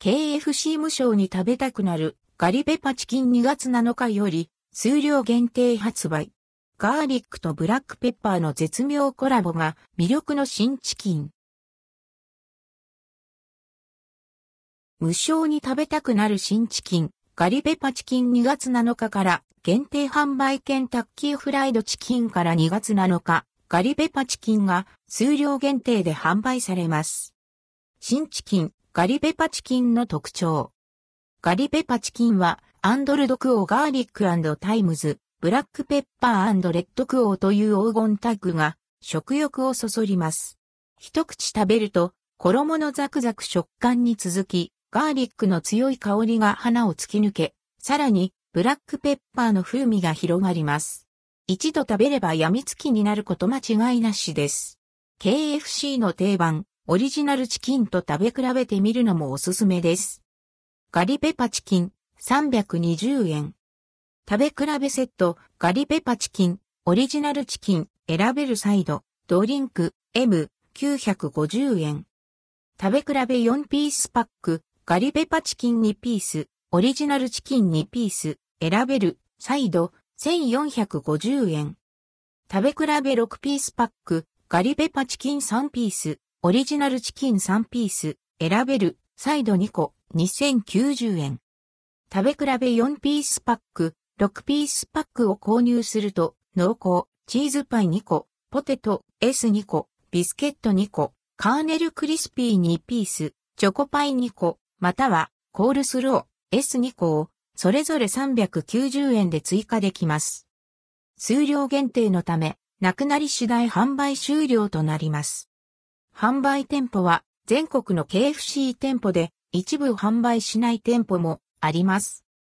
KFC 無償に食べたくなるガリペパチキン2月7日より数量限定発売。ガーリックとブラックペッパーの絶妙コラボが魅力の新チキン。無償に食べたくなる新チキン、ガリペパチキン2月7日から限定販売ケンタッキーフライドチキンから2月7日、ガリペパチキンが数量限定で販売されます。新チキン、ガリペパチキンの特徴。ガリペパチキンは、 and ldquo ガーリック times、ブラックペッパー rdquo という黄金タッグが食欲をそそります。一口食べると衣のザクザク食感に続き、ガーリックの強い香りが鼻を突き抜け、さらにブラックペッパーの風味が広がります。一度食べれば病みつきになること間違いなしです。KFC の定番、オリジナルチキンと食べ比べてみるのもおすすめです。ガリペパチキン320円。食べ比べセット、ガリペパチキン、オリジナルチキン、選べるサイド、ドリンク、M、950円。食べ比べ4ピースパック、ガリペパチキン2ピース、オリジナルチキン2ピース、選べる、サイド、1450円。食べ比べ6ピースパック、ガリペパチキン3ピース、オリジナルチキン3ピース、選べる、サイド2個、2090円。食べ比べ4ピースパック、6ピースパックを購入すると、濃厚、チーズパイ2個、ポテト S2 個、ビスケット2個、カーネルクリスピー2ピース、チョコパイ2個、または、コールスロー S2 個を、それぞれ390円で追加できます。数量限定のため、なくなり次第販売終了となります。販売店舗は、全国の KFC 店舗で、一部販売しない店舗もあります。